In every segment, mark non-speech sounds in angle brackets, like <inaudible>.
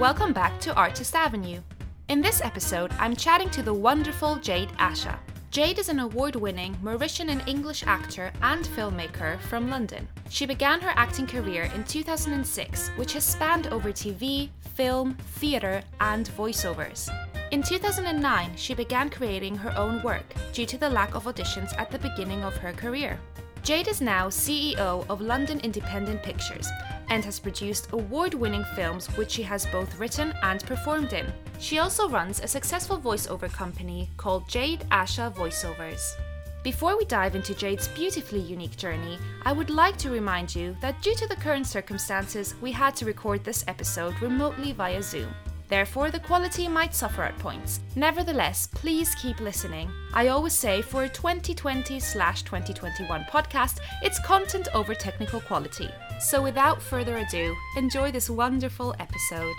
welcome back to Artist Avenue. In this episode, I'm chatting to the wonderful Jade Asha. Jade is an award winning Mauritian and English actor and filmmaker from London. She began her acting career in 2006, which has spanned over TV, film, theatre, and voiceovers. In 2009, she began creating her own work due to the lack of auditions at the beginning of her career. Jade is now CEO of London Independent Pictures and has produced award winning films which she has both written and performed in. She also runs a successful voiceover company called Jade Asha Voiceovers. Before we dive into Jade's beautifully unique journey, I would like to remind you that due to the current circumstances, we had to record this episode remotely via Zoom. Therefore, the quality might suffer at points. Nevertheless, please keep listening. I always say for a 2020 2021 podcast, it's content over technical quality. So, without further ado, enjoy this wonderful episode.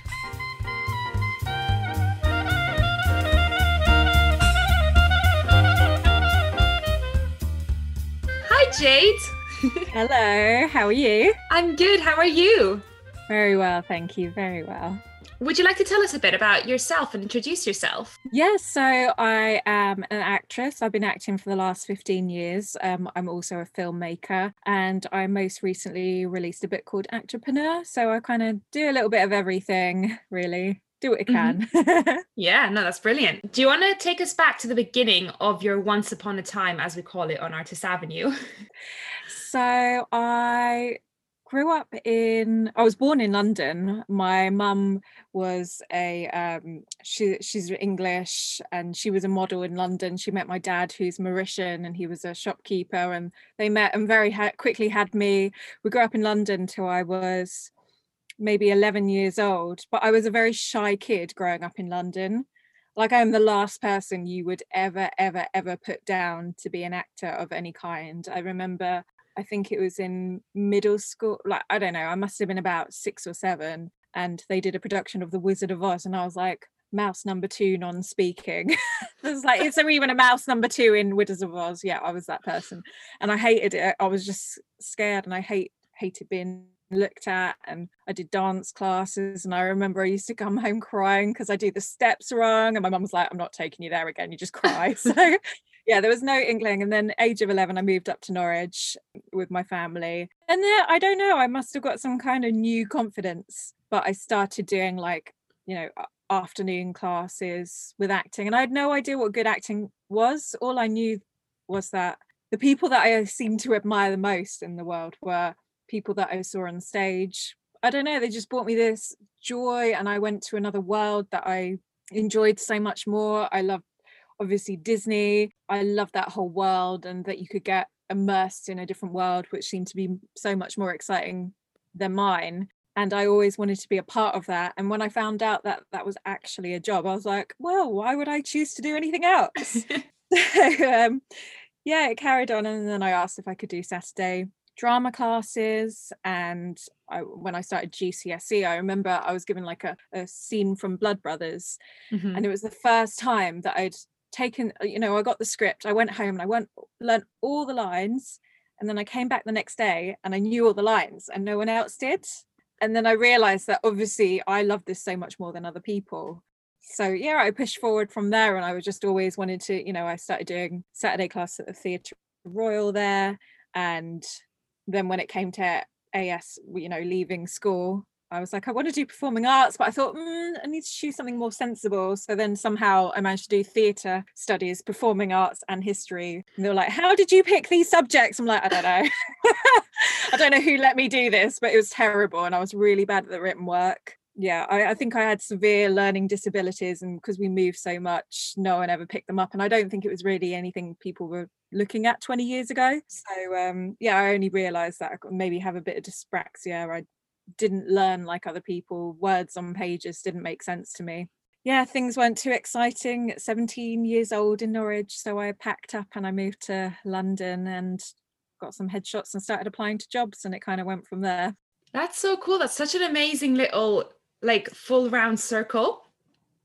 Hi, Jade. <laughs> Hello, how are you? I'm good. How are you? Very well, thank you. Very well. Would you like to tell us a bit about yourself and introduce yourself? Yes, so I am an actress. I've been acting for the last 15 years. Um, I'm also a filmmaker, and I most recently released a book called Actrepreneur. So I kind of do a little bit of everything, really. Do what you can. Mm-hmm. <laughs> yeah, no, that's brilliant. Do you want to take us back to the beginning of your once upon a time, as we call it on Artist Avenue? <laughs> so I grew up in i was born in london. My mum was a um, she she's english and she was a model in london. She met my dad who's mauritian and he was a shopkeeper and they met and very ha- quickly had me. We grew up in london till i was maybe 11 years old but i was a very shy kid growing up in london. Like i'm the last person you would ever ever ever put down to be an actor of any kind. I remember I think it was in middle school. Like, I don't know, I must have been about six or seven. And they did a production of The Wizard of Oz. And I was like, mouse number two non speaking. <laughs> was like, is there even a mouse number two in Wizard of Oz? Yeah, I was that person. And I hated it. I was just scared and I hate hated being looked at and I did dance classes and I remember I used to come home crying because I do the steps wrong and my mum was like I'm not taking you there again you just cry <laughs> so yeah, there was no inkling. And then age of 11, I moved up to Norwich with my family. And then I don't know, I must have got some kind of new confidence. But I started doing like, you know, afternoon classes with acting. And I had no idea what good acting was. All I knew was that the people that I seemed to admire the most in the world were people that I saw on stage. I don't know, they just brought me this joy and I went to another world that I enjoyed so much more. I loved obviously Disney. I love that whole world and that you could get immersed in a different world, which seemed to be so much more exciting than mine. And I always wanted to be a part of that. And when I found out that that was actually a job, I was like, well, why would I choose to do anything else? <laughs> <laughs> so, um, yeah, it carried on. And then I asked if I could do Saturday drama classes and I, when I started GCSE, I remember I was given like a, a scene from Blood Brothers, mm-hmm. and it was the first time that I'd taken uh, you know i got the script i went home and i went learned all the lines and then i came back the next day and i knew all the lines and no one else did. And then i realized that obviously i love this so much more than other people. So yeah i pushed forward from there and i was just always wanted to you know i started doing saturday class at the theatre royal there. And then when it came to as you know leaving school I was like, I want to do performing arts, but I thought mm, I need to choose something more sensible. So then somehow I managed to do theatre studies, performing arts, and history. And they were like, How did you pick these subjects? I'm like, I don't know. <laughs> I don't know who let me do this, but it was terrible. And I was really bad at the written work. Yeah, I, I think I had severe learning disabilities, and because we moved so much, no one ever picked them up. And I don't think it was really anything people were looking at 20 years ago. So um, yeah, I only realised that I maybe have a bit of dyspraxia. I didn't learn like other people words on pages didn't make sense to me. Yeah things weren't too exciting. At 17 years old in norwich so i packed up and i moved to london and got some headshots and started applying to jobs and it kind of went from there. That's so cool. That's such an amazing little like full round circle.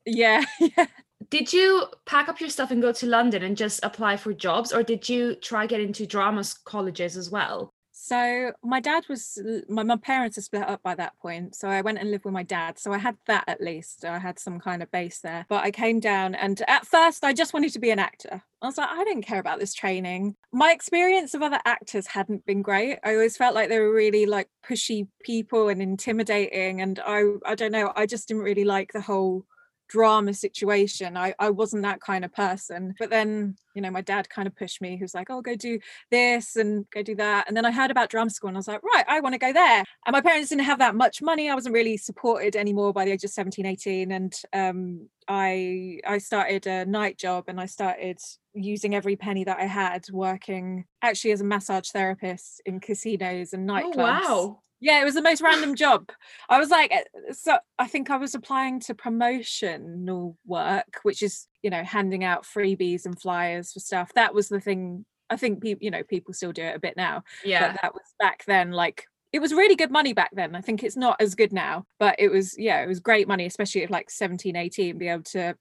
Yeah <laughs> yeah. Did you pack up your stuff and go to london and just apply for jobs or did you try get into drama colleges as well So my dad was uh, my my parents are split up by that point. So I went and lived with my dad. So I had that at least. I had some kind of base there. But I came down and at first I just wanted to be an actor. I was like, I didn't care about this training. My experience of other actors hadn't been great. I always felt like they were really like pushy people and intimidating. And I I don't know, I just didn't really like the whole drama situation. I, I wasn't that kind of person. But then, you know, my dad kind of pushed me. who's like, oh, go do this and go do that. And then I heard about drama school and I was like, right, I want to go there. And my parents didn't have that much money. I wasn't really supported anymore by the age of 17, 18. And um, I I started a night job and I started using every penny that I had working actually as a massage therapist in casinos and nightclubs. Oh, wow. Yeah, it was the most random job. I was like, eh, so I think I was applying to promotional work, which is, you know, handing out freebies and flyers for stuff. That was the thing. I think people, you know, people still do it a bit now. Yeah. But that was back then, like, it was really good money back then. I think it's not as good now, but it was, yeah, it was great money, especially at like 17, 18, be able to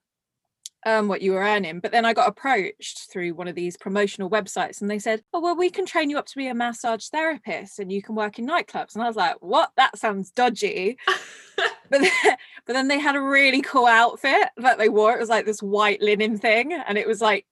um, what you were earning. But then I got approached through one of these promotional websites and they said, Oh, well, we can train you up to be a massage therapist and you can work in nightclubs. And I was like, What? That sounds dodgy. <laughs> but, then, but then they had a really cool outfit that they wore. It was like this white linen thing. And it was like,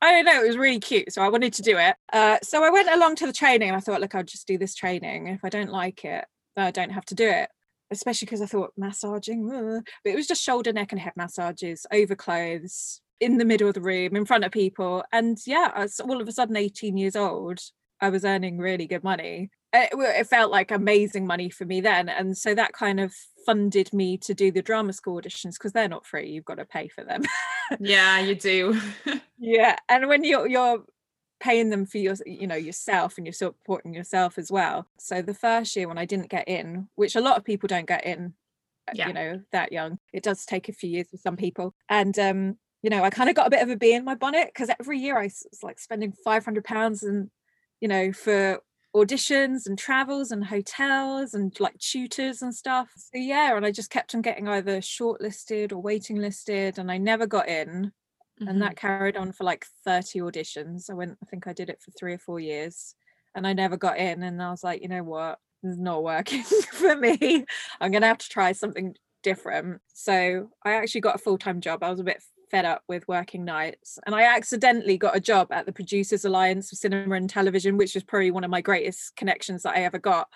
I don't know, it was really cute. So I wanted to do it. Uh, so I went along to the training and I thought, look, I'll just do this training. If I don't like it, I don't have to do it especially because I thought massaging, uh, but it was just shoulder, neck, and head massages over clothes in the middle of the room in front of people. And yeah, I was all of a sudden 18 years old. I was earning really good money. It, it felt like amazing money for me then. And so that kind of funded me to do the drama school auditions because they're not free. You've got to pay for them. yeah, you do. <laughs> yeah. And when you're you're paying them for your you know yourself and you're supporting yourself as well. So the first year when i didn't get in which a lot of people don't get in uh, yeah. you know that young it does take a few years for some people. And um you know i kind of got a bit of a bee in my bonnet because every year i was like spending 500 pounds and you know for auditions and travels and hotels and like tutors and stuff. So yeah and i just kept on getting either shortlisted or waiting listed and i never got in mm-hmm. and that carried on for like 30 auditions. I went i think i did it for three or four years and i never got in and i was like you know what? This is not working <laughs> for me. I'm gonna have to try something different. So i actually got a full-time job. I was a bit fed up with working nights and I accidentally got a job at the Producers Alliance for Cinema and Television, which was probably one of my greatest connections that I ever got.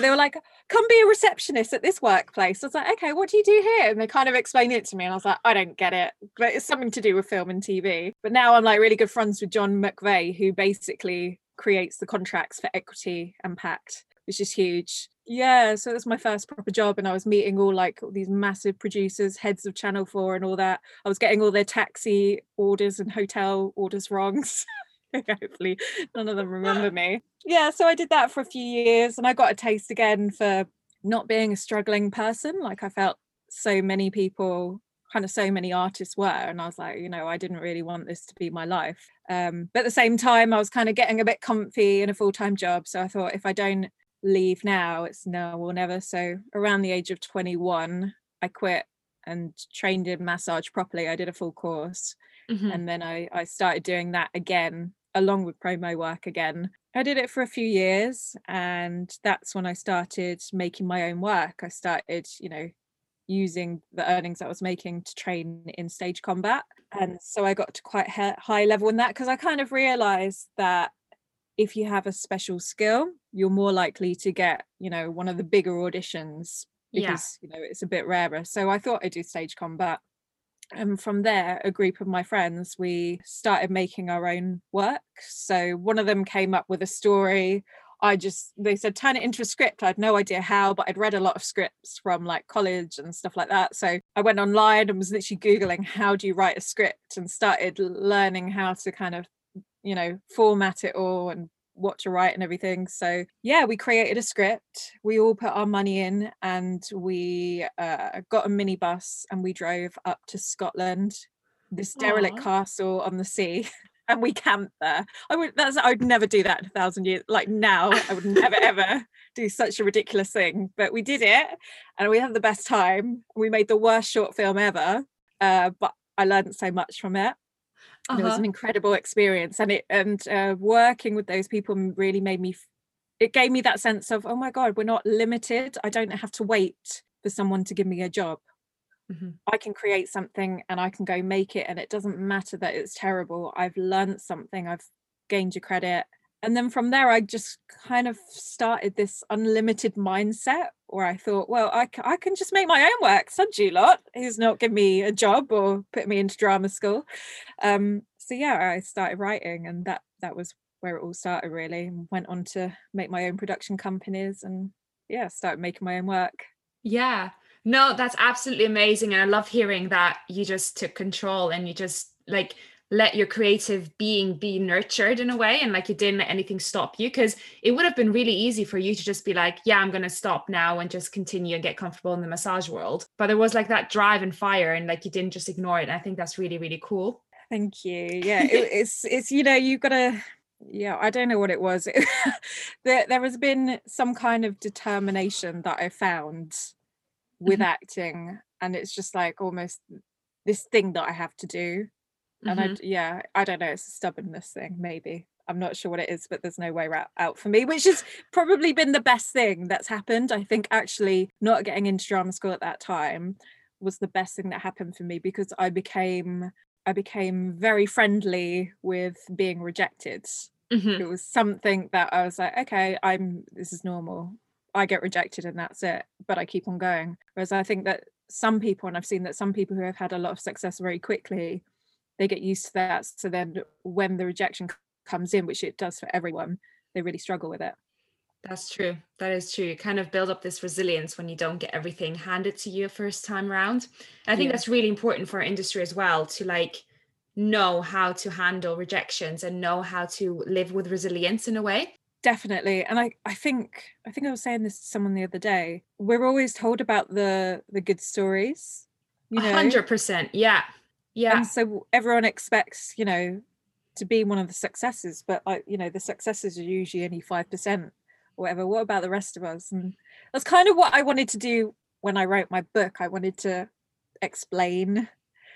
they were like, come be a receptionist at this workplace. I was like, okay, what do you do here? And they kind of explained it to me and I was like, I don't get it, but it's something to do with film and TV. But now I'm like really good friends with John McVay, who basically creates the contracts for Equity and Pact, which is huge yeah so was my first proper job and i was meeting all like all these massive producers heads of channel 4 and all that i was getting all their taxi orders and hotel orders wrong <laughs> <laughs> hopefully none of them remember <laughs> me. Yeah so i did that for a few years and i got a taste again for not being a struggling person like i felt so many people kind of so many artists were and i was like you know i didn't really want this to be my life. Um, but at the same time i was kind of getting a bit comfy in a full-time job so i thought if i don't leave now it's no or never. So around the age of 21 i quit and trained in massage properly. I did a full course mm-hmm. and then I, I started doing that again along with promo work again. I did it for a few years and that's when i started making my own work. I started you know using the earnings i was making to train in stage combat. And so i got to quite high level in that because i kind of realized that if you have a special skill you're more likely to get you know one of the bigger auditions because yeah. you know it's a bit rarer. So i thought i'd do stage combat and from there a group of my friends we started making our own work. So one of them came up with a story. I just they said turn it into a script. I had no idea how but i'd read a lot of scripts from like college and stuff like that. So i went online and was literally googling how do you write a script? and started learning how to kind of you know format it all and what to write and everything. So yeah we created a script we all put our money in and we uh, got a minibus and we drove up to scotland this derelict Aww. castle on the sea <laughs> and we camped there. I would that's i would never do that in a thousand years like now i would never <laughs> ever do such a ridiculous thing but we did it and we had the best time. We made the worst short film ever uh, but i learned so much from it uh-huh. it was an incredible experience and it and uh, working with those people really made me it gave me that sense of, oh my God, we're not limited. I don't have to wait for someone to give me a job. Mm-hmm. I can create something and I can go make it. And it doesn't matter that it's terrible. I've learned something, I've gained your credit. And then from there, I just kind of started this unlimited mindset where I thought, well, I, I can just make my own work. Sod you lot, who's not give me a job or put me into drama school. Um, so yeah, I started writing, and that that was where it all started. Really, went on to make my own production companies, and yeah, started making my own work. Yeah, no, that's absolutely amazing. And I love hearing that you just took control and you just like let your creative being be nurtured in a way and like you didn't let anything stop you because it would have been really easy for you to just be like yeah i'm going to stop now and just continue and get comfortable in the massage world. But there was like that drive and fire and like you didn't just ignore it and i think that's really really cool. Thank you. Yeah it, it's it's you know you've got to yeah i don't know what it was. <laughs> There, there has been some kind of determination that i found with mm-hmm. acting and it's just like almost this thing that I have to do and mm-hmm. I yeah I don't know it's a stubbornness thing maybe I'm not sure what it is but there's no way out for me which has probably been the best thing that's happened I think actually not getting into drama school at that time was the best thing that happened for me because I became I became very friendly with being rejected mm-hmm. it was something that I was like okay I'm this is normal I get rejected and that's it, but I keep on going. Whereas I think that some people, and I've seen that some people who have had a lot of success very quickly, they get used to that. So then when the rejection comes in, which it does for everyone, they really struggle with it. That's true. That is true. You kind of build up this resilience when you don't get everything handed to you first time around. I think yeah. that's really important for our industry as well to like know how to handle rejections and know how to live with resilience in a way definitely and i i think i think i was saying this to someone the other day we're always told about the the good stories you know 100% yeah yeah. And so everyone expects you know to be one of the successes but like you know the successes are usually only 5% or whatever. What about the rest of us? And that's kind of what i wanted to do when i wrote my book. I wanted to explain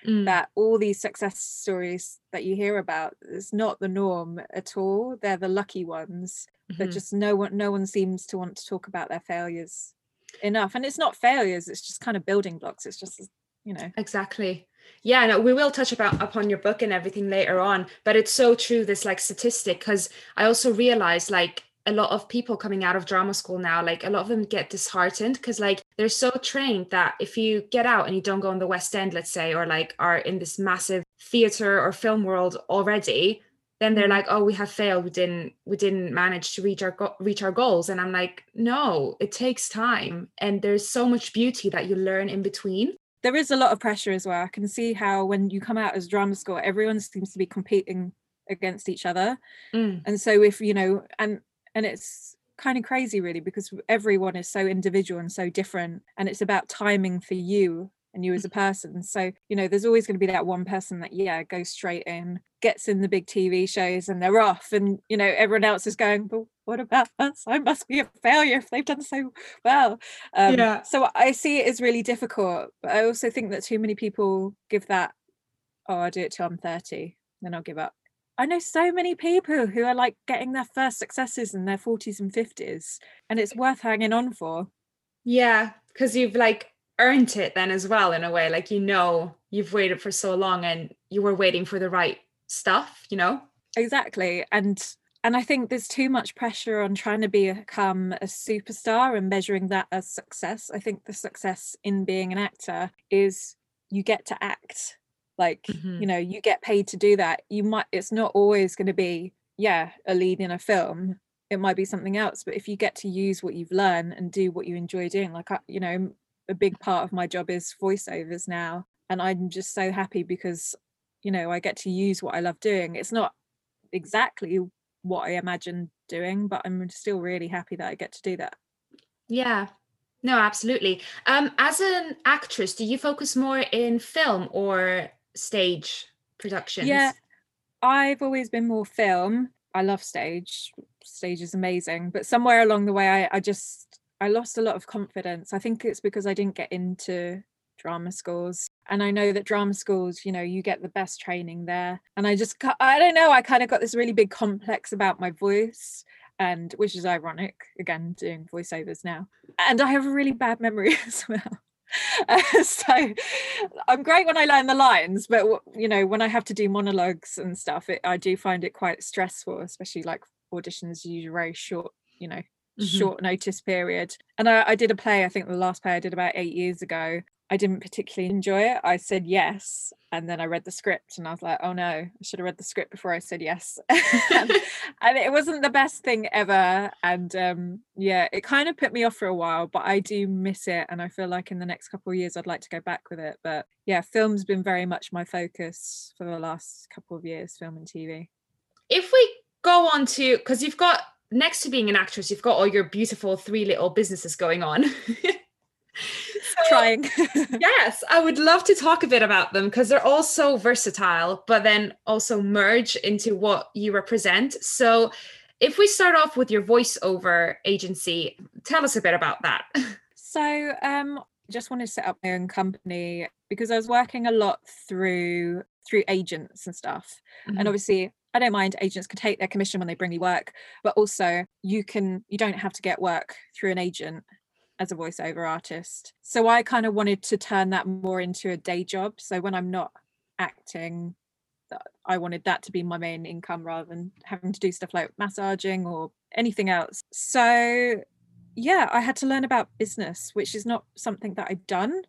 mm. that all these success stories that you hear about is not the norm at all. They're the lucky ones mm-hmm. but just no one no one seems to want to talk about their failures enough. And it's not failures it's just kind of building blocks. It's just you know exactly yeah no we will touch about upon your book and everything later on but it's so true this like statistic because i also realized like a lot of people coming out of drama school now like a lot of them get disheartened because like they're so trained that if you get out and you don't go on the west end let's say or like are in this massive theater or film world already then they're mm-hmm. like oh we have failed. We didn't we didn't manage to reach our go- reach our goals. And i'm like no it takes time and there's so much beauty that you learn in between there is a lot of pressure as well. I can see how when you come out as drama school everyone seems to be competing against each other. Mm. and so if you know and and it's kind of crazy really because everyone is so individual and so different and it's about timing for you and you as a person. So, you know, there's always going to be that one person that, yeah, goes straight in, gets in the big TV shows and they're off. And, you know, everyone else is going, but what about us? I must be a failure if they've done so well. Um, yeah. So I see it as really difficult. But I also think that too many people give that, oh, I'll do it till I'm 30, then I'll give up. I know so many people who are like getting their first successes in their 40s and 50s, and it's worth hanging on for. Yeah, because you've like earned it then as well in a way like you know you've waited for so long and you were waiting for the right stuff you know? Exactly and and i think there's too much pressure on trying to become a superstar and measuring that as success. I think the success in being an actor is you get to act like mm-hmm. you know you get paid to do that. You might it's not always going to be yeah a lead in a film. It might be something else but if you get to use what you've learned and do what you enjoy doing like I, you know a big part of my job is voiceovers now and i'm just so happy because you know i get to use what i love doing. It's not exactly what i imagined doing but i'm still really happy that i get to do that. Yeah. No absolutely. Um as an actress do you focus more in film or stage productions? Yeah i've always been more film. I love stage. Stage is amazing but somewhere along the way i, I just I lost a lot of confidence. I think it's because I didn't get into drama schools and i know that drama schools you know you get the best training there and i just i don't know i kind of got this really big complex about my voice and which is ironic again doing voiceovers now and i have a really bad memory <laughs> as well uh, <laughs> so i'm great when i learn the lines but you know when i have to do monologues and stuff it, i do find it quite stressful especially like auditions usually very short you know mm-hmm. short notice period and I, I did a play i think the last play i did about eight years ago I didn't particularly enjoy it. I said yes. And then I read the script and I was like, oh no, I should have read the script before I said yes. <laughs> and, <laughs> and, it wasn't the best thing ever. And um, yeah, it kind of put me off for a while, but I do miss it. And I feel like in the next couple of years, I'd like to go back with it. But yeah, film's been very much my focus for the last couple of years, film and TV. If we go on to, because you've got, next to being an actress, you've got all your beautiful three little businesses going on. <laughs> trying. <laughs> yes, I would love to talk a bit about them because they're all so versatile, but then also merge into what you represent. So, if we start off with your voiceover agency, tell us a bit about that. <laughs> So, um, just wanted to set up my own company because I was working a lot through through agents and stuff. Mm-hmm. And obviously I don't mind agents can take their commission when they bring you work, but also you can you don't have to get work through an agent as a voiceover artist. So I kind of wanted to turn that more into a day job. So when I'm not acting, I wanted that to be my main income rather than having to do stuff like massaging or anything else. So yeah, I had to learn about business, which is not something that I've done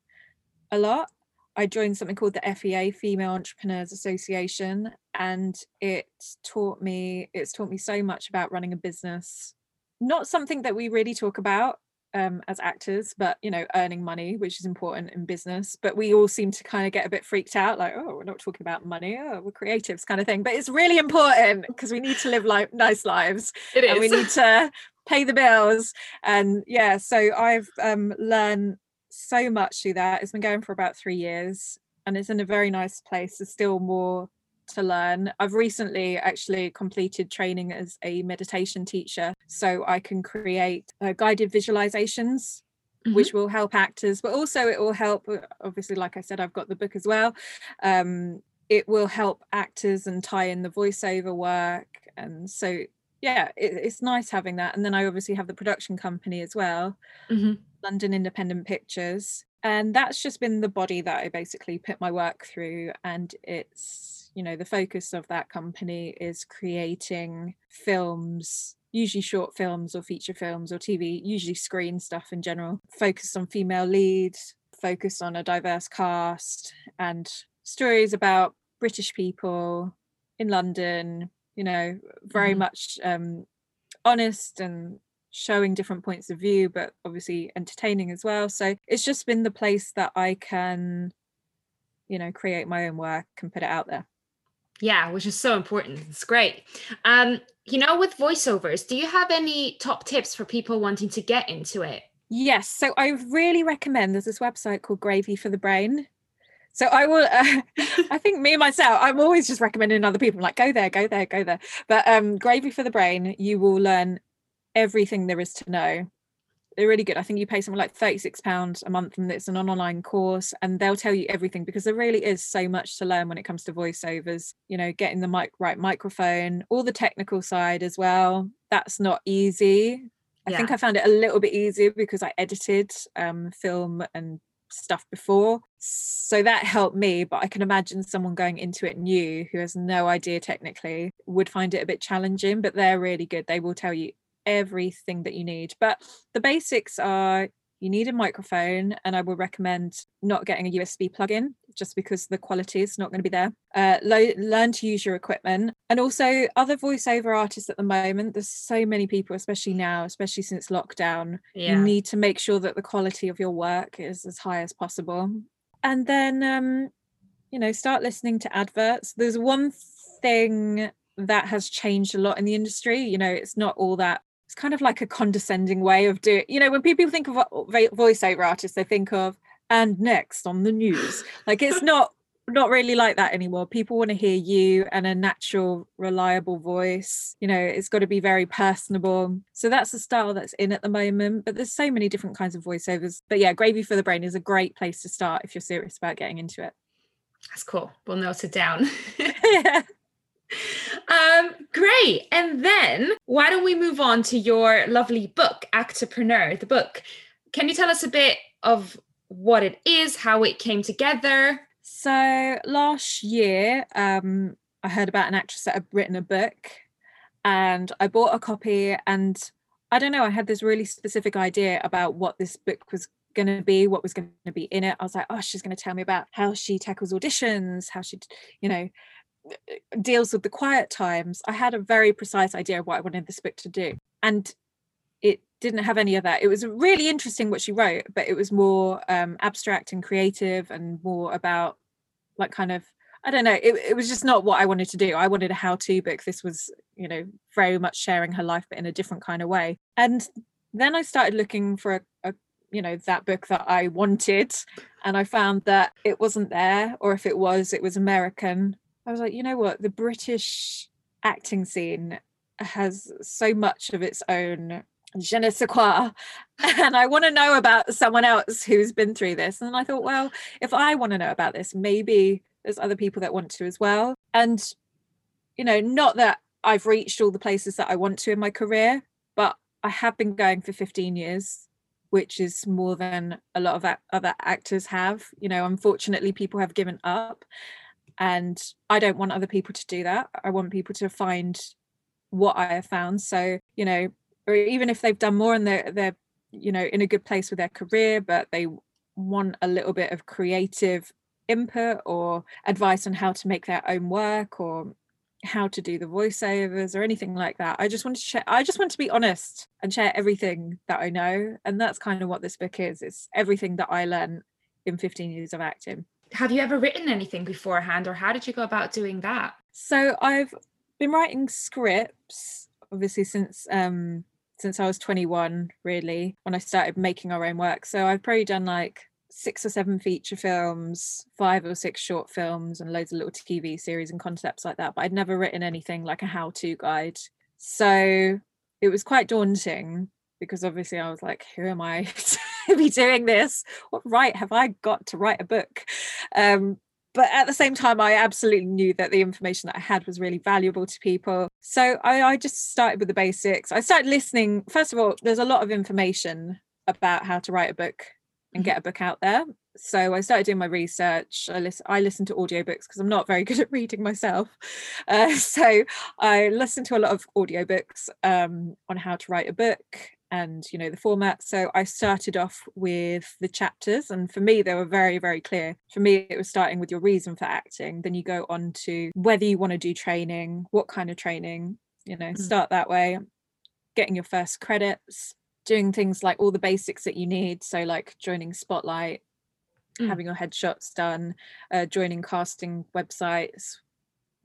a lot. I joined something called the FEA, Female Entrepreneurs Association, and it taught me it's taught me so much about running a business. Not something that we really talk about um, as actors, but you know, earning money, which is important in business. But we all seem to kind of get a bit freaked out, like, oh, we're not talking about money, oh, we're creatives, kind of thing. But it's really important because we need to live like nice lives. It is. And we need to pay the bills. And yeah, so I've um, learned so much through that. It's been going for about three years, and it's in a very nice place. There's still more to learn. I've recently actually completed training as a meditation teacher, so I can create uh, guided visualizations. Mm-hmm. Which will help actors, but also it will help. Uh, obviously, like I said, I've got the book as well. Um, it will help actors and tie in the voiceover work. And so, yeah, it, it's nice having that. And then I obviously have the production company as well, mm-hmm. London Independent Pictures. And that's just been the body that I basically put my work through. And it's you know the focus of that company is creating films usually short films or feature films or tv usually screen stuff in general focused on female leads focused on a diverse cast and stories about british people in london you know very mm-hmm. much um honest and showing different points of view but obviously entertaining as well so it's just been the place that i can you know create my own work and put it out there yeah, which is so important. It's great. Um, you know, with voiceovers, do you have any top tips for people wanting to get into it? Yes. So I really recommend there's this website called Gravy for the Brain. So I will. Uh, <laughs> I think me and myself, I'm always just recommending other people. I'm like, go there, go there, go there. But um, Gravy for the Brain, you will learn everything there is to know they're really good. I think you pay something like £36 a month and it's an online course and they'll tell you everything because there really is so much to learn when it comes to voiceovers, you know, getting the mic right microphone, all the technical side as well. That's not easy. I yeah. think I found it a little bit easier because I edited um, film and stuff before. So that helped me, but I can imagine someone going into it new who has no idea technically would find it a bit challenging, but they're really good. They will tell you everything that you need. But the basics are you need a microphone, and I would recommend not getting a USB plug-in just because the quality is not going to be there. Uh, lo- learn to use your equipment, and also other voiceover artists at the moment. There's so many people, especially now, especially since lockdown. Yeah. You need to make sure that the quality of your work is as high as possible, and then um, you know start listening to adverts. There's one thing that has changed a lot in the industry. You know, it's not all that it's kind of like a condescending way of doing you know when people think of voiceover artists they think of and next on the news like it's not not really like that anymore. People want to hear you and a natural reliable voice. You know it's got to be very personable. So that's the style that's in at the moment but there's so many different kinds of voiceovers. But yeah gravy for the brain is a great place to start if you're serious about getting into it. That's cool. We'll note it down. Yeah <laughs> <laughs> um great. Great. And then why don't we move on to your lovely book, Actrepreneur, the book. Can you tell us a bit of what it is, how it came together? So last year, um, I heard about an actress that had written a book and I bought a copy and I don't know, I had this really specific idea about what this book was going to be, what was going to be in it. I was like, oh, she's going to tell me about how she tackles auditions, how she, you know, deals with the quiet times. I had a very precise idea of what I wanted this book to do. And it didn't have any of that. It was really interesting what she wrote, but it was more um, abstract and creative and more about like kind of I don't know. It, it was just not what I wanted to do. I wanted a how-to book. This was, you know, very much sharing her life, but in a different kind of way. And then I started looking for a, a you know that book that I wanted, and I found that it wasn't there, or if it was, it was American. I was like, you know what, the British acting scene has so much of its own je ne sais quoi. And I want to know about someone else who's been through this. And I thought, well, if I want to know about this, maybe there's other people that want to as well. And, you know, not that I've reached all the places that I want to in my career, but I have been going for 15 years, which is more than a lot of other actors have. You know, unfortunately, people have given up. And I don't want other people to do that. I want people to find what I have found. So, you know, or even if they've done more and they're they're, you know, in a good place with their career, but they want a little bit of creative input or advice on how to make their own work or how to do the voiceovers or anything like that. I just want to share I just want to be honest and share everything that I know. And that's kind of what this book is. It's everything that I learned in 15 years of acting. Have you ever written anything beforehand or how did you go about doing that? So I've been writing scripts obviously since um since I was 21 really when I started making our own work. So I've probably done like six or seven feature films, five or six short films, and loads of little TV series and concepts like that. But I'd never written anything like a how to guide. So it was quite daunting because obviously I was like, who am I <laughs> to be doing this? What right have I got to write a book? Um, but at the same time, I absolutely knew that the information that I had was really valuable to people. So I, I just started with the basics. I started listening. First of all, there's a lot of information about how to write a book and get a book out there. So I started doing my research. I listen, I listen to audiobooks because I'm not very <laughs> good at reading myself. Uh, <laughs> so I listened to a lot of audiobooks um, on how to write a book and you know the format so i started off with the chapters and for me they were very very clear for me it was starting with your reason for acting then you go on to whether you want to do training what kind of training you know mm. start that way getting your first credits doing things like all the basics that you need so like joining spotlight mm. having your headshots done uh, joining casting websites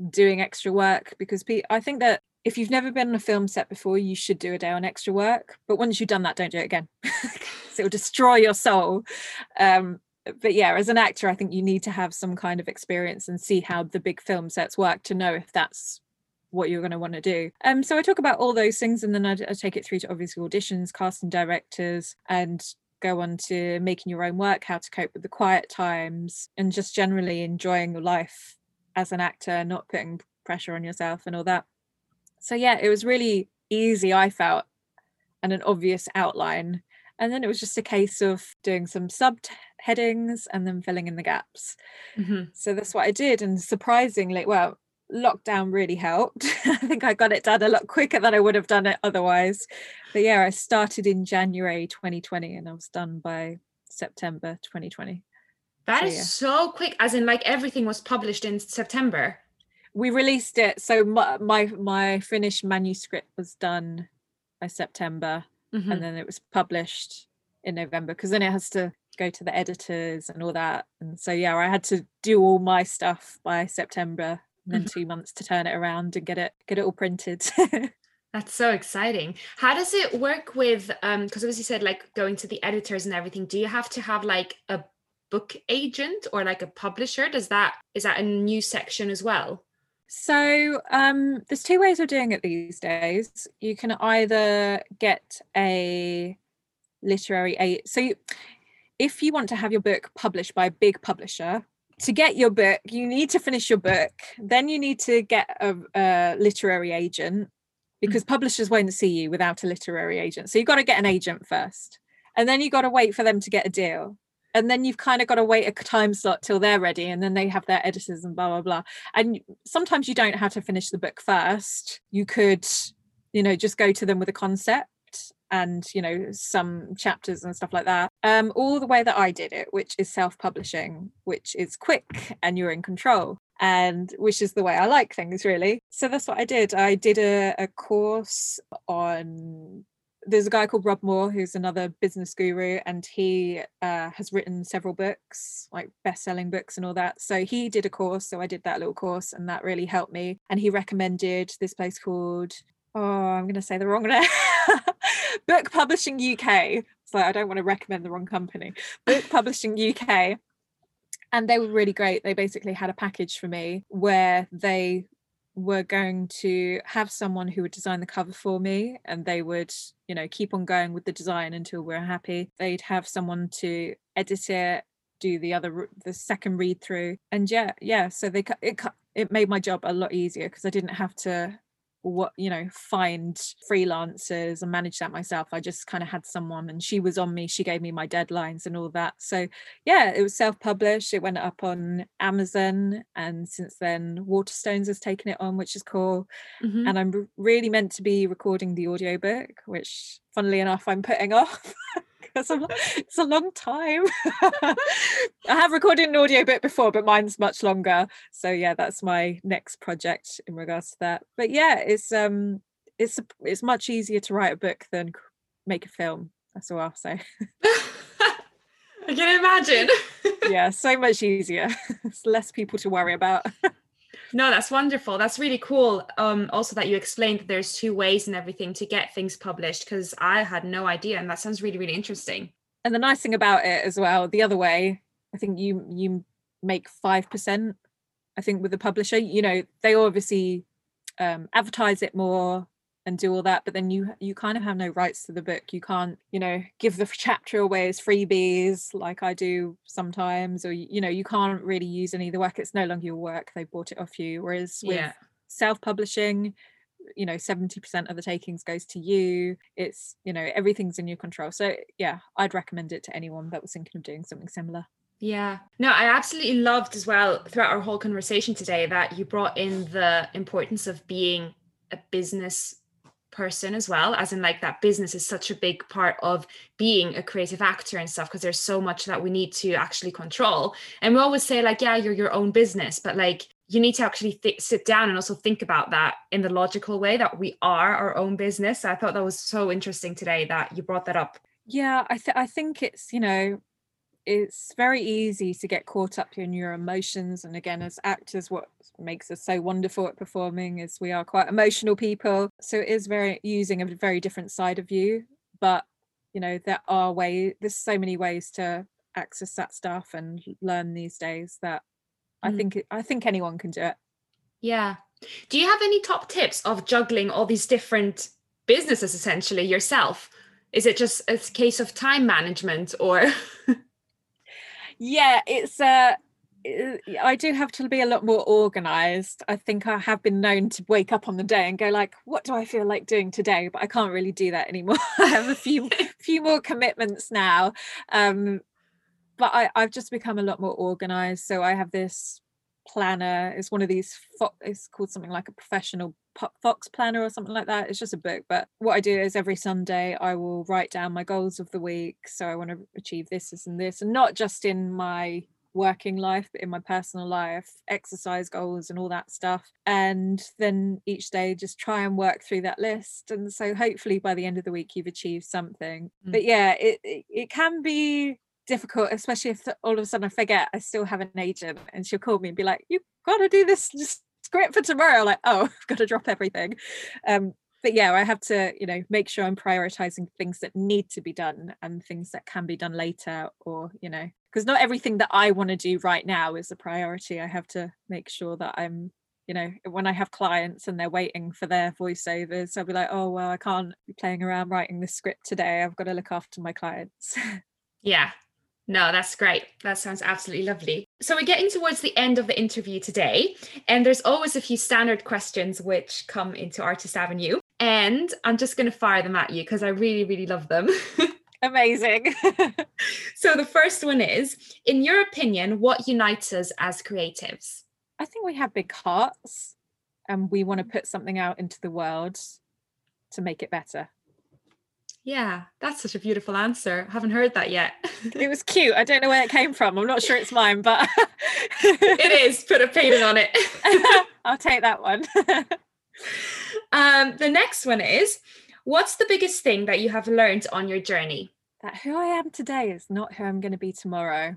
doing extra work because i think that if you've never been on a film set before you should do a day on extra work but once you've done that don't do it again <laughs> it'll destroy your soul um, but yeah as an actor i think you need to have some kind of experience and see how the big film sets work to know if that's what you're going to want to do. Um, so I talk about all those things, and then I, I take it through to obviously auditions, casting directors, and go on to making your own work, how to cope with the quiet times, and just generally enjoying your life as an actor, not putting pressure on yourself and all that. So yeah, it was really easy. I felt, and an obvious outline. And then it was just a case of doing some subheadings and then filling in the gaps. Mm-hmm. So that's what I did. And surprisingly, well, lockdown really helped. <laughs> I think I got it done a lot quicker than I would have done it otherwise. But yeah, I started in January 2020 and I was done by September 2020. That so, is yeah. so quick, as in like everything was published in September. We released it. So my my, my finished manuscript was done by September mm-hmm. and then it was published in November because then it has to go to the editors and all that. And so yeah, I had to do all my stuff by September and then mm-hmm. two months to turn it around and get it get it all printed <laughs> That's so exciting. How does it work with um because obviously you said like going to the editors and everything. Do you have to have like a book agent or like a publisher? Does that is that a new section as well? So um there's two ways of doing it these days. You can either get a literary aid. So you, if you want to have your book published by a big publisher, to get your book, you need to finish your book. Then you need to get a, a literary agent because publishers won't see you without a literary agent. So you've got to get an agent first. And then you've got to wait for them to get a deal. And then you've kind of got to wait a time slot till they're ready. And then they have their editors and blah, blah, blah. And sometimes you don't have to finish the book first. You could, you know, just go to them with a concept and you know some chapters and stuff like that um all the way that i did it which is self-publishing which is quick and you're in control and which is the way I like things really. So that's what I did. I did a, a course on there's a guy called Rob Moore who's another business guru and he uh, has written several books like best-selling books and all that. So he did a course so I did that little course and that really helped me. And he recommended this place called oh I'm going to say the wrong name <laughs> Book Publishing UK so I don't want to recommend the wrong company. Book Publishing UK and they were really great. They basically had a package for me where they were going to have someone who would design the cover for me and they would you know keep on going with the design until we're happy. They'd have someone to edit it do the other the second read through and yeah yeah so they it it made my job a lot easier because i didn't have to what you know find freelancers and manage that myself. I just kind of had someone and she was on me she gave me my deadlines and all that. So yeah it was self-published it went up on amazon and since then waterstones has taken it on which is cool. Mm-hmm. and i'm really meant to be recording the audiobook which funnily enough i'm putting <laughs> off because it's a long time. <laughs> I have recorded an audiobook before, but mine's much longer. So yeah, that's my next project in regards to that. But yeah, it's um it's it's much easier to write a book than make a film. That's all I'll say. <laughs> I can imagine. <laughs> yeah, so much easier. it's less people to worry about. No, that's wonderful. That's really cool. Um, also that you explained that there's two ways and everything to get things published because I had no idea, and that sounds really, really interesting. And the nice thing about it as well, the other way, I think you you make five percent. I think with the publisher, you know, they obviously um, advertise it more and do all that but then you you kind of have no rights to the book. You can't you know give the <laughs> chapter away as freebies like i do sometimes or you know you can't really use any of the work. It's no longer your work. They bought it off you. Whereas with yeah. self-publishing you know 70% of the takings goes to you. It's you know everything's in your control. So yeah i'd recommend it to anyone that was thinking of doing something similar. Yeah. No, I absolutely loved as well throughout our whole conversation today that you brought in the importance of being a business person as well as in like that business is such a big part of being a creative actor and stuff because there's so much that we need to actually control. And we always say like yeah you're your own business but like you need to actually th- sit down and also think about that in the logical way that we are our own business. I thought that was so interesting today that you brought that up. Yeah i, th- I think it's you know it's very easy to get caught up in your emotions and again as actors what makes us so wonderful at performing is we are quite emotional people so it is very using a very different side of you but you know there are ways there's so many ways to access that stuff and learn these days that mm. i think i think anyone can do it. Yeah. Do you have any top tips of juggling all these different businesses essentially yourself? Is it just a case of time management or <laughs> yeah it's uh I do have to be a lot more organized. I think I have been known to wake up on the day and go like, "What do I feel like doing today?" But I can't really do that anymore. <laughs> I have a few <laughs> few more commitments now, um, but I, I've just become a lot more organized. So I have this planner. It's one of these. It's called something like a professional Fox planner or something like that. It's just a book. But what I do is every Sunday I will write down my goals of the week. So I want to achieve this, this, and this, and not just in my working life but in my personal life exercise goals and all that stuff and then each day just try and work through that list and so hopefully by the end of the week you've achieved something mm. but yeah it, it, it can be difficult especially if all of a sudden i forget i still have an agent and she'll call me and be like you've got to do this script for tomorrow like oh <laughs> i've got to drop everything um but yeah i have to you know make sure i'm prioritizing things that need to be done and things that can be done later or you know because not everything that I want to do right now is a priority. I have to make sure that I'm, you know, when I have clients and they're waiting for their voiceovers, I'll be like, oh, well, I can't be playing around writing this script today. I've got to look after my clients. <laughs> Yeah. No, that's great. That sounds absolutely lovely. So, we're getting towards the end of the interview today, and there's always a few standard questions which come into Artist Avenue. And I'm just going to fire them at you because I really, really love them. <laughs> Amazing. <laughs> so, the first one is In your opinion, what unites us as creatives? I think we have big hearts and we want to put something out into the world to make it better. Yeah, that's such a beautiful answer. I haven't heard that yet. it was cute. I don't know where it came from. I'm not sure it's mine, but <laughs> it is. Put a painting on it. <laughs> <laughs> I'll take that one. um, the next one is what's the biggest thing that you have learned on your journey? That who I am today is not who I'm going to be tomorrow.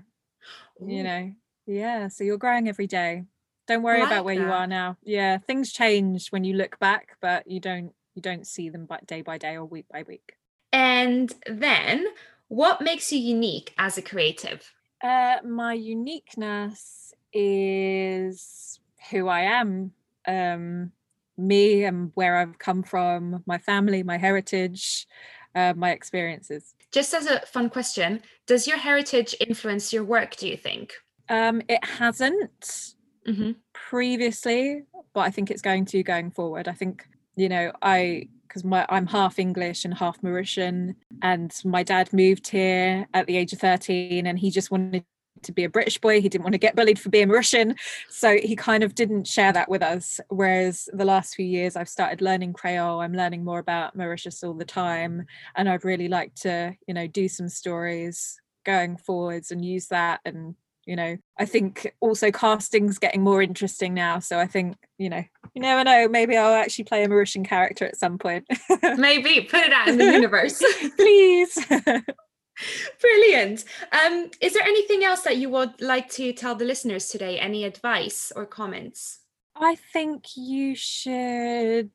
Ooh. You know, yeah. So you're growing every day. Don't worry like about where that. you are now. Yeah, things change when you look back, but you don't you don't see them but day by day or week by week. And then, what makes you unique as a creative? Uh, my uniqueness is who I am, um, me and where I've come from, my family, my heritage, uh, my experiences. Just as a fun question, does your heritage influence your work, do you think? Um, it hasn't mm-hmm. previously, but I think it's going to going forward. I think, you know, I because my I'm half English and half Mauritian, and my dad moved here at the age of 13, and he just wanted to be a British boy. He didn't want to get bullied for being Mauritian, so he kind of didn't share that with us. Whereas the last few years, I've started learning Creole. I'm learning more about Mauritius all the time, and I'd really like to, you know, do some stories going forwards and use that and you know i think also casting's getting more interesting now so i think you know you never know maybe i'll actually play a mauritian character at some point. <laughs> Maybe put it out in the universe. <laughs> Please. <laughs> Brilliant. Um is there anything else that you would like to tell the listeners today? Any advice or comments? I think you should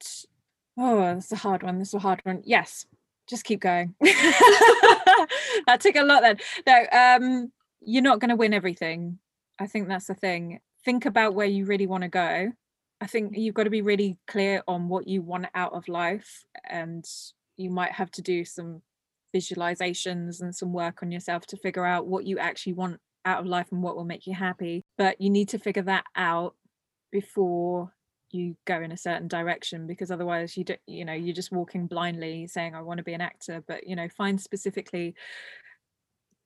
oh that's a hard one this is a hard one. Yes just keep going. That took a lot then. No um you're not going to win everything. I think that's the thing. Think about where you really want to go. I think mm. you've got to be really clear on what you want out of life, and you might have to do some visualizations and some work on yourself to figure out what you actually want out of life and what will make you happy. But you need to figure that out before you go in a certain direction because otherwise you don't you know you're just walking blindly saying i want to be an actor but you know find specifically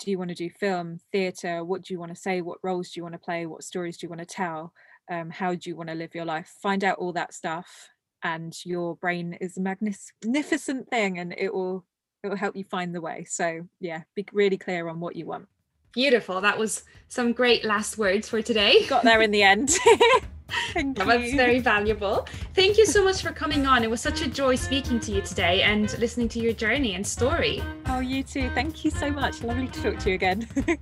do you want to do film theatre what do you want to say? What roles do you want to play? What stories do you want to tell? Um, how do you want to live your life? Find out all that stuff and your brain is a magnificent thing and it will it will help you find the way. So yeah be really clear on what you want. Beautiful. That was some great last words for today. Got there in the end <laughs> <laughs> Thank you. That's very valuable. Thank you so much for coming on. It was such a <gasps> joy speaking to you today and listening to your journey and story. Oh, you too. Thank you so much. Lovely to talk to you again. <laughs>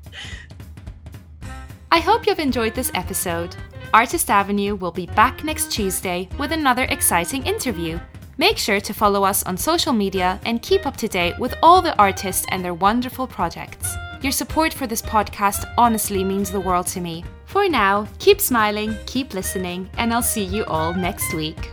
I hope you've enjoyed this episode. Artist Avenue will be back next Tuesday with another exciting interview. Make sure to follow us on social media and keep up to date with all the artists and their wonderful projects. Your support for this podcast honestly means the world to me. For now, keep smiling, keep listening, and I'll see you all next week.